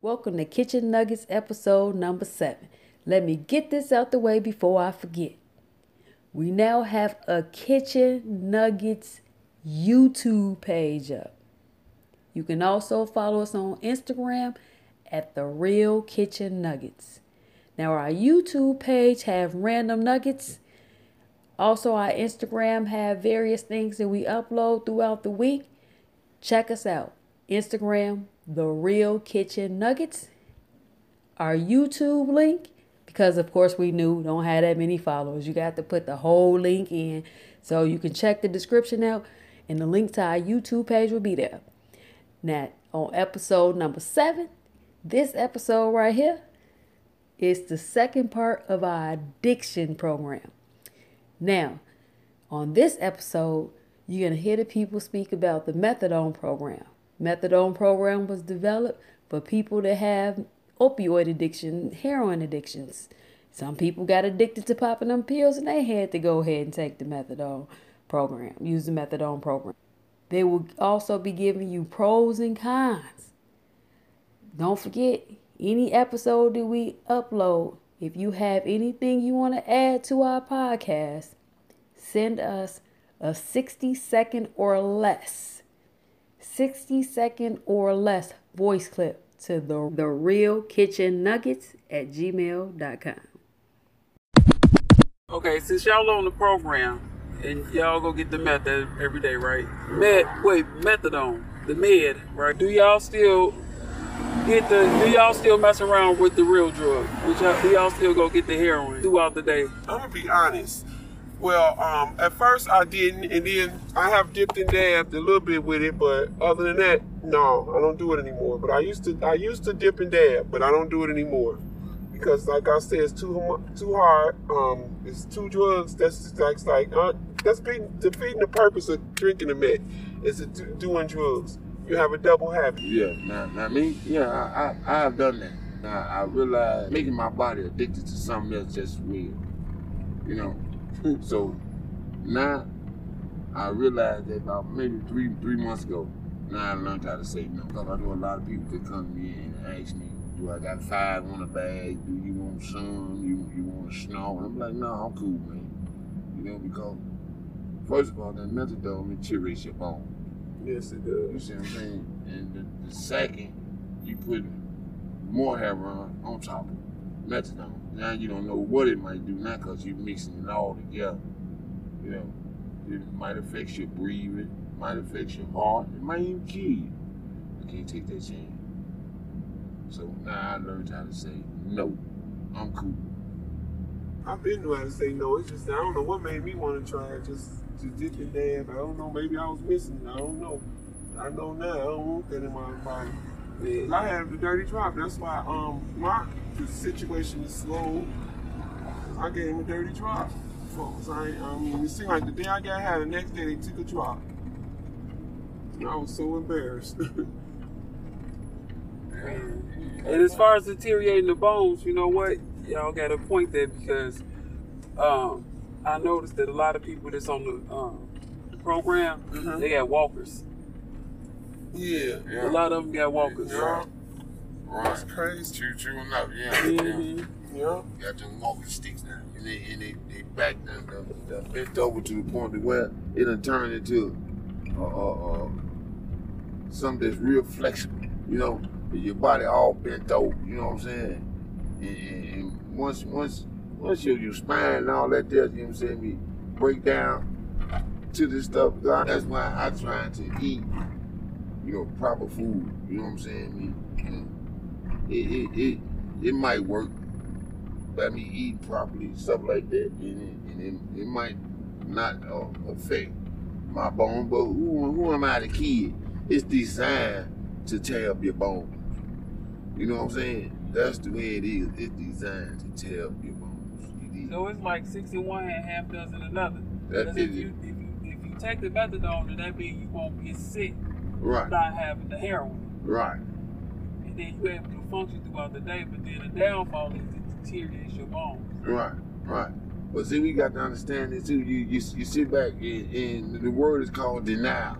Welcome to Kitchen Nuggets episode number seven. Let me get this out the way before I forget. We now have a Kitchen Nuggets YouTube page up. You can also follow us on Instagram at The Real Kitchen Nuggets. Now, our YouTube page have random nuggets. Also, our Instagram have various things that we upload throughout the week. Check us out. Instagram, The Real Kitchen Nuggets. Our YouTube link, because of course we knew don't have that many followers. You got to put the whole link in. So you can check the description out, and the link to our YouTube page will be there. Now, on episode number seven, this episode right here is the second part of our addiction program. Now, on this episode, you're going to hear the people speak about the methadone program. Methadone program was developed for people that have opioid addiction, heroin addictions. Some people got addicted to popping them pills and they had to go ahead and take the methadone program, use the methadone program. They will also be giving you pros and cons. Don't forget, any episode that we upload, if you have anything you want to add to our podcast, send us a 60 second or less, 60 second or less voice clip to the, the real kitchen nuggets at gmail.com. Okay, since y'all on the program and y'all go get the meth every day, right? Med, wait, methadone, the med, right? Do y'all still get the? Do y'all still mess around with the real drug? Which y'all, do y'all still go get the heroin throughout the day? I'm gonna be honest. Well, um, at first I didn't, and then I have dipped and dabbed a little bit with it, but other than that, no, I don't do it anymore. But I used to, I used to dip and dab, but I don't do it anymore because, like I said, it's too too hard. Um, it's two drugs. That's that's like uh, that's being, defeating the purpose of drinking the meth. Is doing drugs? You have a double habit. Yeah, now, now me, yeah, I, I, I have done that. Now I realize making my body addicted to something else just weird. You know, so now I realized that about maybe three three months ago, now I learned how to say no. Because I know a lot of people that come to me and ask me, do I got five on a bag? Do you want some? You you want a snow? And I'm like, no, I'm cool, man. You know, because first of all, that methadone deteriorates your bone. Yes, it does. You see what I'm saying? And the, the second, you put more heroin on top of methadone. Now you don't know what it might do now because you're mixing it all together. You know, it might affect your breathing, might affect your heart, it might even kill you. You can't take that chance. So now I learned how to say no. I'm cool. I've been knowing how to say no. It's just I don't know what made me want to try it. Just to dip and dab. I don't know. Maybe I was missing. I don't know. I know now. I don't want that in my body. And I have the dirty drop. That's why um my situation is slow. I gave him a dirty drop, folks. I, I mean, it seemed like the day I got high, the next day they took a drop. I was so embarrassed. And as far as deteriorating the bones, you know what? Y'all got a point there because um, I noticed that a lot of people that's on the um, program, Mhm. they got walkers. yeah. A lot of them got walkers. Yeah. That's crazy. True, true enough. Yeah. yeah. Mhm. Yeah. got them walking sticks now, and they and they, they back them, them, them bent over to the point to where it done turned into uh, uh, uh, something that's real flexible. You know, your body all bent over. You know what I'm saying? And, and, and once once once you your spine and all that there, you know what I'm saying, me break down to this stuff. That's why I try to eat, you know, proper food. You know what I'm saying? Me, it it it, it might work by me eating properly, stuff like that, and it, and it, it might not uh, affect my bone. But who, who am I to kid? It's designed to tear up your bones. You know what I'm saying? That's the way it is. It's designed to tear up your bones. You? So it's like 61 and half dozen another. That Because if you, if, you, if you take the methadone, then that means you won't get sick right, not having the heroin. right, And then you're able to function throughout the day, but then the downfall is it deteriorates your bones. right, right. But see, we got to understand this too. You you, you sit back and, and the word is called denial.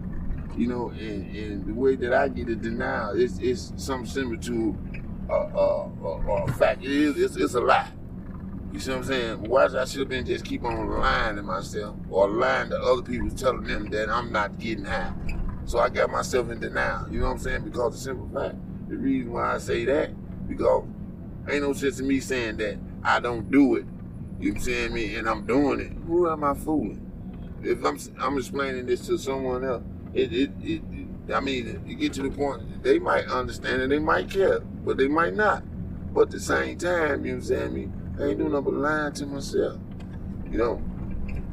You know, and, and the way that I get a denial is is something similar to a, a, a, a fact. It is it's, it's a lie. You see what I'm saying? Why I should have been just keep on lying to myself or lying to other people, telling them that I'm not getting high. So I got myself in denial. You know what I'm saying? Because the simple fact, the reason why I say that, because ain't no sense in me saying that I don't do it. You know saying? Me and I'm doing it. Who am I fooling? If I'm I'm explaining this to someone else, it it, it, it I mean, you get to the point they might understand and they might care, but they might not. But at the same time, you know what I'm saying? Me, I ain't doing nothing but lying to myself. You know.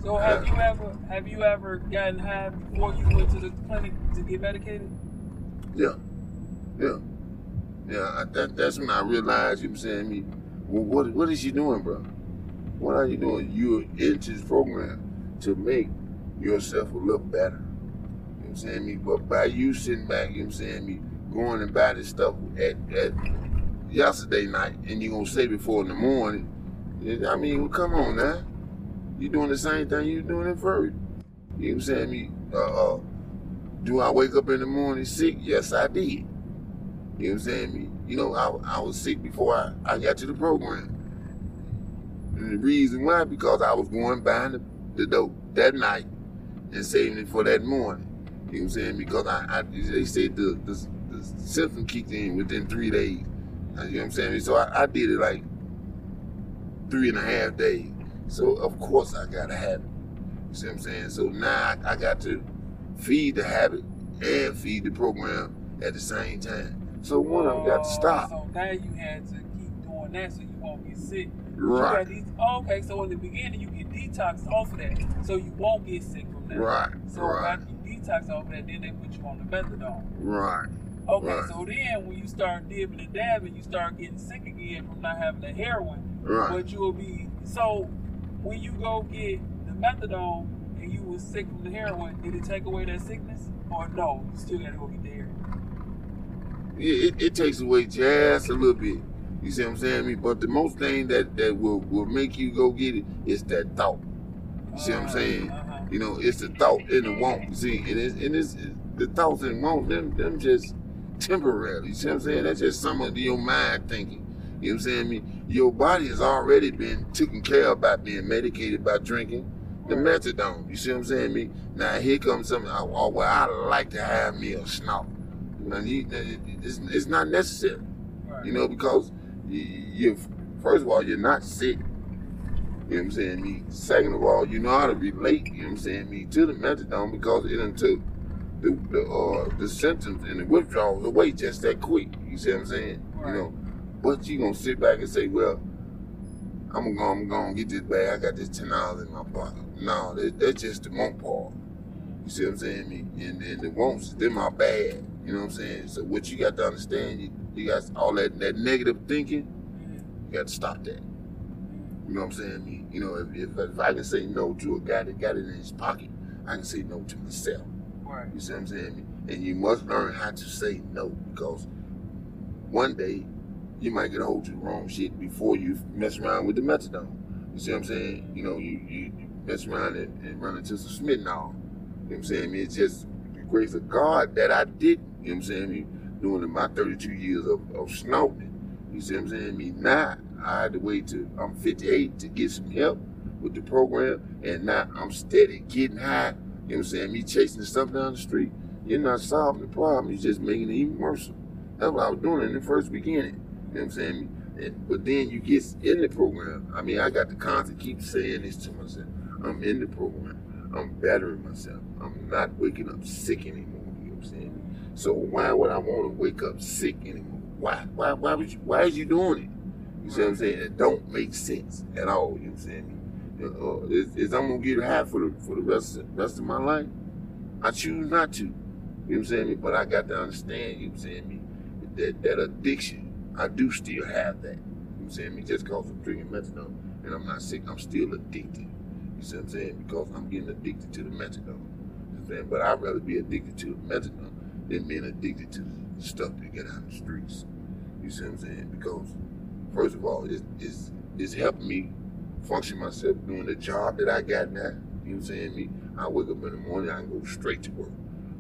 So have you ever have you ever gotten high before you went to the clinic to get medicated? Yeah. Yeah. Yeah. I, that, that's when I realized, you know what I'm saying, me, well, what what is you doing, bro? What are you doing? You're into this program to make yourself a little better. You know what I'm saying? Me, but by you sitting back, you know what I'm saying, me, going and buy this stuff at, at yesterday night and you're gonna say before in the morning, I mean, come on now. You doing the same thing you doing at first. You know what I'm saying? Me, uh, uh, do I wake up in the morning sick? Yes, I did. You know what I'm saying? Me, you know, I, I was sick before I, I got to the program. And the reason why, because I was going buying the, the dope that night and saving it for that morning. You know what I'm saying? Because I, I they said the, the, the symptom kicked in within three days. You know what I'm saying? So I, I did it like three and a half days. So of course I got a habit. You see what I'm saying? So now I, I got to feed the habit and feed the program at the same time. So one of them got to oh, stop. So now you had to keep doing that so you won't get sick. Right. These, oh, okay, so in the beginning you get detoxed off of that, so you won't get sick from that. Right. So right. after you detox off of that, then they put you on the methadone. Right. Okay, Right. so then when you start dipping and dabbing, you start getting sick again from not having the heroin. Right. But you will be so when you go get the methadone and you was sick from the heroin, did it take away that sickness? Or no, you still gotta go get the heroin. it, it, it takes away just a little bit. You see what I'm saying? But the most thing that that will will make you go get it is that thought. You see what I'm saying? Uh-huh. You know, it's the thought and the want. You see, and it's, and it's the thoughts and want them them just temporary. You see what I'm saying? That's just some of your mind thinking. You know what I'm saying? Me, your body has already been taken care of by being medicated by drinking the methadone. You see what I'm saying? Me, now here comes something. Oh, oh, well, I like to have me a snort. You, it's, it's not necessary. Right. You know, because you, you first of all, you're not sick. You know what I'm saying? Me. Second of all, you know how to relate, you know what I'm saying, me to the methadone because it done took the the uh the symptoms and the withdrawals away just that quick. You see what I'm saying? Right. You know. But you gonna sit back and say, Well, I'm gonna I'm gonna get this bag, I got this ten dollars in my pocket. No, that, that's just the want part. You see what I'm saying? Me and, then the wants, they're my bad. You know what I'm saying? So what you got to understand, you, you got all that, that negative thinking, you got to stop that. You know what I'm saying? Me, you know, if, if, if I can say no to a guy that got it in his pocket, I can say no to myself. Right. You see what I'm saying? And you must learn how to say no because one day you might get a hold of the wrong shit before you mess around with the methadone. You see what I'm saying? You know, you, you, mess around and, and run into some Smithnol. You know what I'm saying? It's just the grace of God that I didn't. You know what I'm saying? Me doing my 32 years of, of. You see what I'm saying? Me now, I had to wait till I'm 58 to get some help with the program, and now I'm steady getting high. You know what I'm saying? Me chasing stuff down the street. You're not solving the problem. You're just making it even worse. That's what I was doing in the first beginning. You know what I'm saying? And, but then you get in the program. I mean, I got the concept keep saying this to myself. I'm in the program. I'm bettering myself. I'm not waking up sick anymore. You know what I'm saying? So why would I want to wake up sick anymore? Why? Why? Why would you? Why is you doing it? You see what I'm saying? It don't make sense at all. You know what I'm saying? Uh, is, is I'm gonna get high for the for the rest of, rest of my life? I choose not to. You know what I'm saying? But I got to understand. You know what I'm saying? That that addiction. I do still have that. You know what I'm saying? Me just cause I'm drinking methadone and I'm not sick. I'm still addicted. You see what I'm saying? Because I'm getting addicted to the methadone. You know what I'm? But I'd rather be addicted to the methadone than being addicted to the stuff that get out of the streets. You see what I'm saying? Because first of all, it's it's, it's helping me function myself doing the job that I got now. You know what I'm saying? Me, I wake up in the morning, I can go straight to work.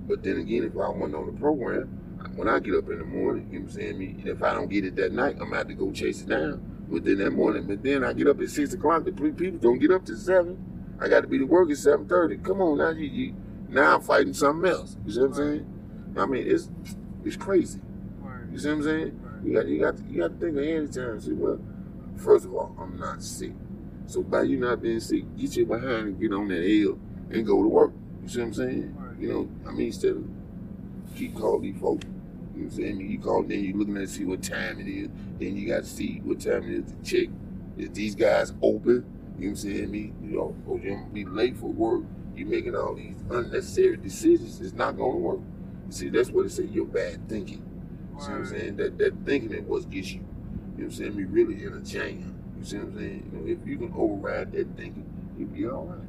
But then again, if I wasn't on the program, when I get up in the morning, you know what I'm saying? Me, if I don't get it that night, I'm have to go chase it down within that morning. But then I get up at six o'clock. The three people don't get up to seven. I got to be to work at seven thirty. Come on now, you, you, now I'm fighting something else. You see what I'm saying? I mean, it's it's crazy. You see what I'm saying? You got you got to, you got to think ahead of time. say, well, first of all, I'm not sick. So by you not being sick, get your behind and get on that hill and go to work. You see what I'm saying? You know, I mean, instead of keep calling these folks. You know saying? You call, then you looking at see what time it is. Then you got to see what time it is to check. Is these guys open? You know what I'm saying? Me, you know, or gonna be late for work. You making all these unnecessary decisions. It's not gonna work. You see, that's what it say. You're bad thinking. You see what I'm saying? That that thinking is what gets you. You know what I'm saying? Me really in a jam. You see what I'm saying? You know, if you can override that thinking, you'll be all right.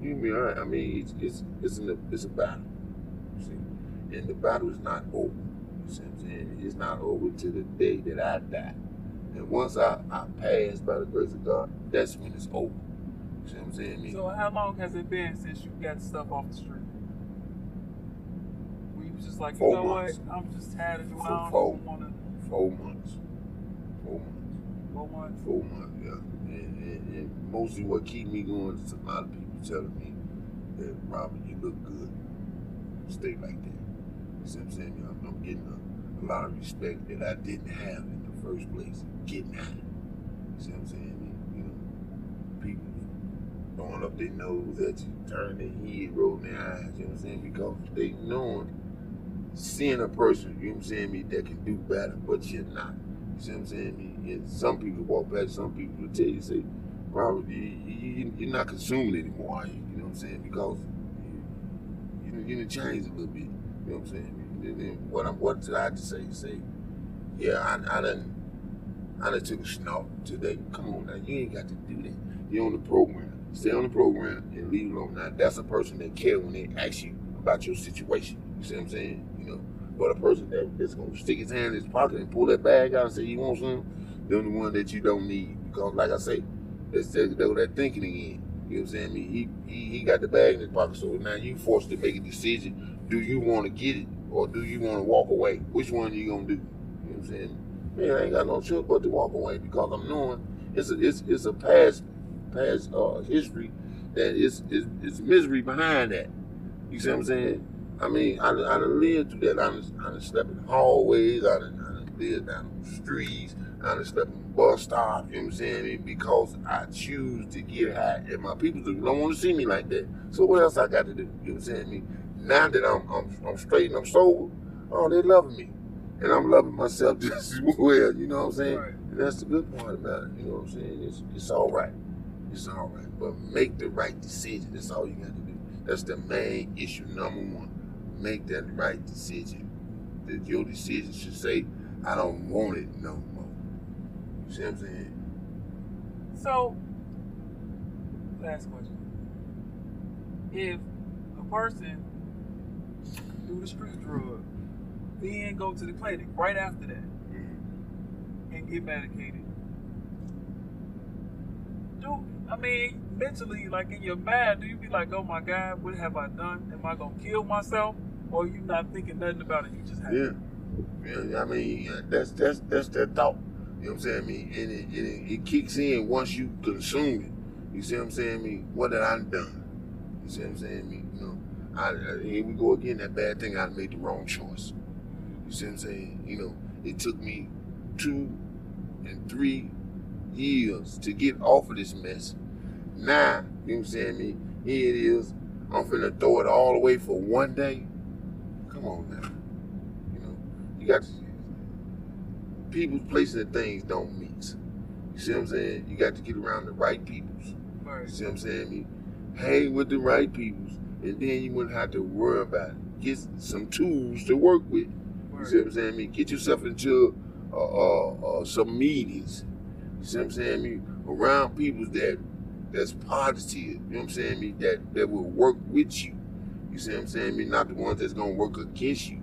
You'll be all right. I mean, it's it's it's, in a, it's a battle. And the battle is not over. You see what I'm saying? It's not over to the day that I die. And once I, I pass by the grace of God, that's when it's over. You see what I'm saying? So how long has it been since you got stuff off the street? Were you just like, you Four know months. what? I'm just tired of doing Four- I four. to. four months. Four months. Four months. Four months, yeah. And, and, and mostly what keep me going is a lot of people telling me that Robert, you look good. Stay like that. You see what I'm saying? I'm, I'm getting a, a lot of respect that I didn't have in the first place. Getting out. You see what I'm saying? You know, people throwing up their nose at you, turning their head, rolling their eyes. You know what I'm saying? Because they knowing, seeing a person, you know what I'm saying, me that can do better, but you're not. You see what I'm saying? And some people walk back, some people will tell you, say, you, you, you're not consuming anymore, you? You know what I'm saying? Because you, you, you done changed a little bit. You know what I'm saying? What, I'm, what did I have to say? Say, yeah, I, I done, I done took a snort today. Come on now, you ain't got to do that. You're on the program. Stay on the program and leave it alone. Now, that's a person that care when they ask you about your situation. You see what I'm saying? You know, but a person that, that's gonna stick his hand in his pocket and pull that bag out and say you want some, the one that you don't need. Because like I say, it's that, that, that thinking again. You know what I'm saying? He, he he got the bag in his pocket, so now you forced to make a decision. Do you want to get it or do you want to walk away? Which one are you gonna do? You know what I'm saying? Man, I ain't got no choice but to walk away because I'm knowing it's a it's, it's a past past uh, history that is is is misery behind that. You see what I'm saying? I mean, I, I done lived through that. I done, I done slept in hallways. I done, I done lived down the streets. I done slept in bus stops. You know what I'm saying? Because I choose to get high, and my people don't want to see me like that. So what else I got to do? You know what I'm saying? Now that I'm I'm, I'm straight and I'm sober, oh, they loving me, and I'm loving myself just as well. You know what I'm saying? Right. And that's the good part about it. You know what I'm saying? It's it's all right. It's all right. But make the right decision. That's all you got to do. That's the main issue number one. Make that right decision. That your decision should say, I don't want it no more. You see what I'm saying? So, last question. If a person do the street drug, then go to the clinic right after that mm-hmm. and get medicated, do I mean mentally, like in your mind, do you be like, oh my God, what have I done? Am I gonna kill myself? Or you not thinking nothing about it? You just have Yeah. Yeah, I mean, that's that's that's that thought. You know what I'm saying? I mean, and it, and it, it kicks in once you consume it. You see what I'm saying? I mean, what did I done? You see what I'm saying? I mean, you know, I, I, here we go again. That bad thing. I made the wrong choice. You see what I'm saying? You know, it took me two and three years to get off of this mess. Now, you know what I'm saying? I mean, here it is. I'm finna throw it all away for one day. Come on now. You know, you got to, people's places and things don't mix. You see what I'm saying? You got to get around the right peoples. Right. You see what I'm saying? I mean, hang with the right peoples, and then you wouldn't have to worry about it. Get some tools to work with. You see what I'm saying? I mean, get yourself into uh, uh, uh, some meetings. You see what I'm saying? I mean, around people that that's positive. You know what I'm saying? I mean, that that will work with you. You see what I'm saying? I mean, not the ones that's gonna work against you.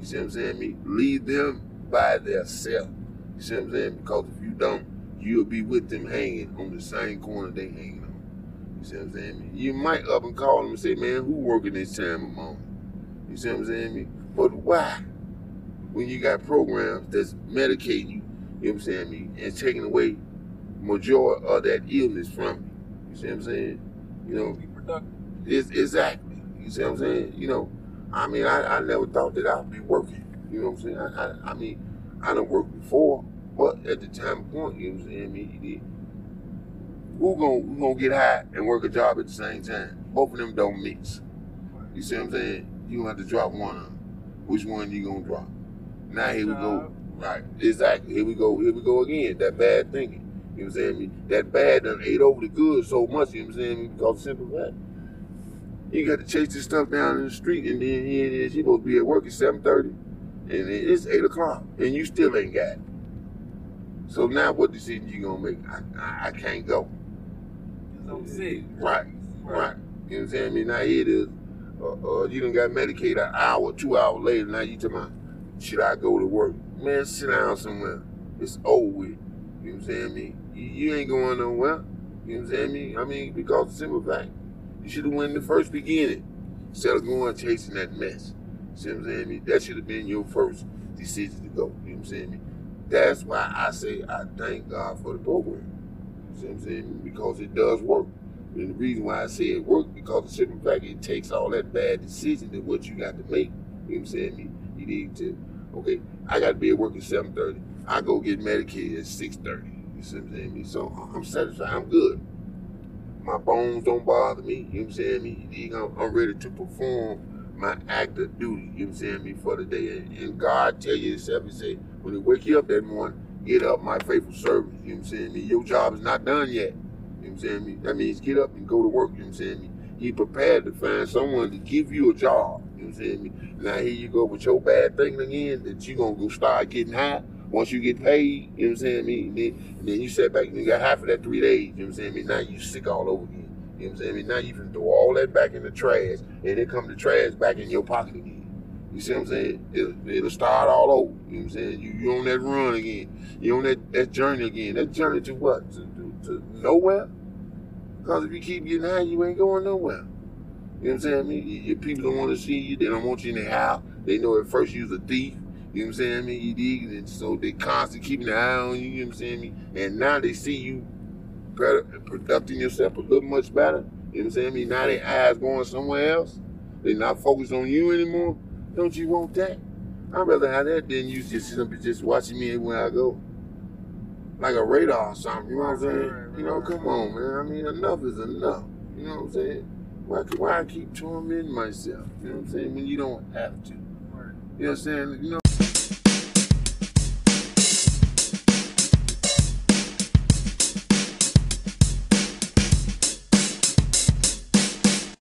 You see what I'm saying? I mean, leave them by themselves. You see what I'm saying? Because if you don't, you'll be with them hanging on the same corner they hanging on. You see what I'm saying? You might up and call them and say, man, who working this time of moment? You see what I'm saying? But why? When you got programs that's medicating you, you know what I'm saying, and taking away majority of that illness from you. You see what I'm saying? You know, Be productive. it's exactly. You see what I'm saying? You know, I mean, I, I never thought that I'd be working. You know what I'm saying? I, I, I mean, I done worked before, but at the time point, you know what I'm saying? I mean. Who gonna, who gonna get high and work a job at the same time? Both of them don't mix. You see what I'm saying? You gonna have to drop one of them. Which one you gonna drop? Now here we go. Right. Exactly. Here we go. Here we go again. That bad thinking. You know what I'm saying? That bad done ate over the good so much, you know what I'm saying? Because simple fact. You got to chase this stuff down in the street and then here it is. You supposed to be at work at 7.30 and it's 8 o'clock and you still ain't got it. So now what decision you going to make? I, I, I can't go. Right. Right. You know what I'm saying? I mean, now it is. Uh, uh, you done got medicated an hour, two hours later. Now you talking about, should I go to work? Man, sit down somewhere. It's over with. You know what I'm saying? I mean, you, you ain't going nowhere. You know what I'm saying? I mean, I mean because of the simple fact. You should have went in the first beginning instead of going chasing that mess. See what I'm saying? Mean, that should have been your first decision to go. You know what I'm saying? Mean, that's why I say I thank God for the program. You see what I'm saying? Because it does work. And the reason why I say it works because the simple fact it takes all that bad decision that what you got to make. You know what I'm saying? You need to, okay, I got to be at work at 7.30. I go get medicated at 6.30. You see what I'm saying? So I'm satisfied. I'm good. My bones don't bother me. You know what I'm saying? I'm ready to perform my act of duty. You know what I'm saying? Me for the day. And, and God tell you yourself, and say, when He wake you up that morning, get up, my faithful servant. You know what I'm saying? Me, your job is not done yet. You know what I'm saying? Me, that means get up and go to work. You know what I'm saying? Me, he prepared to find someone to give you a job. You know what I'm saying? Me, now here you go with your bad thinking again that you gonna go start getting high once you get paid. You know what I'm saying? Me, then, and then you sat back and you got half of that three days. You know what I'm saying? Me, now you sick all over again. You know what I'm saying? Now you can throw all that back in the trash and then come the trash back in your pocket again. You see what I'm saying? It'll, it'll start all over. You know what I'm saying? You you on that run again. You on that, that journey again. That journey to what? To, to, to nowhere? Because if you keep getting high, you ain't going nowhere. You know what I'm saying? I mean, your people don't want to see you. They don't want you in their house. They know at first you was a thief. You know what I'm saying? I mean, you dig? And so they constantly keeping an eye on you. You know what I'm saying? And now they see you better, producing yourself a little much better. You know what I'm saying? I mean, now their eyes going somewhere else. They're not focused on you anymore. Don't you want that? I'd rather have that than you just simply just watching me when I go. Like a radar or something, you know what I'm saying? You know, come on, man. I mean, enough is enough. You know what I'm saying? Why, why I keep tormenting myself? You know what I'm saying? When you don't have to. You know what I'm saying? You know.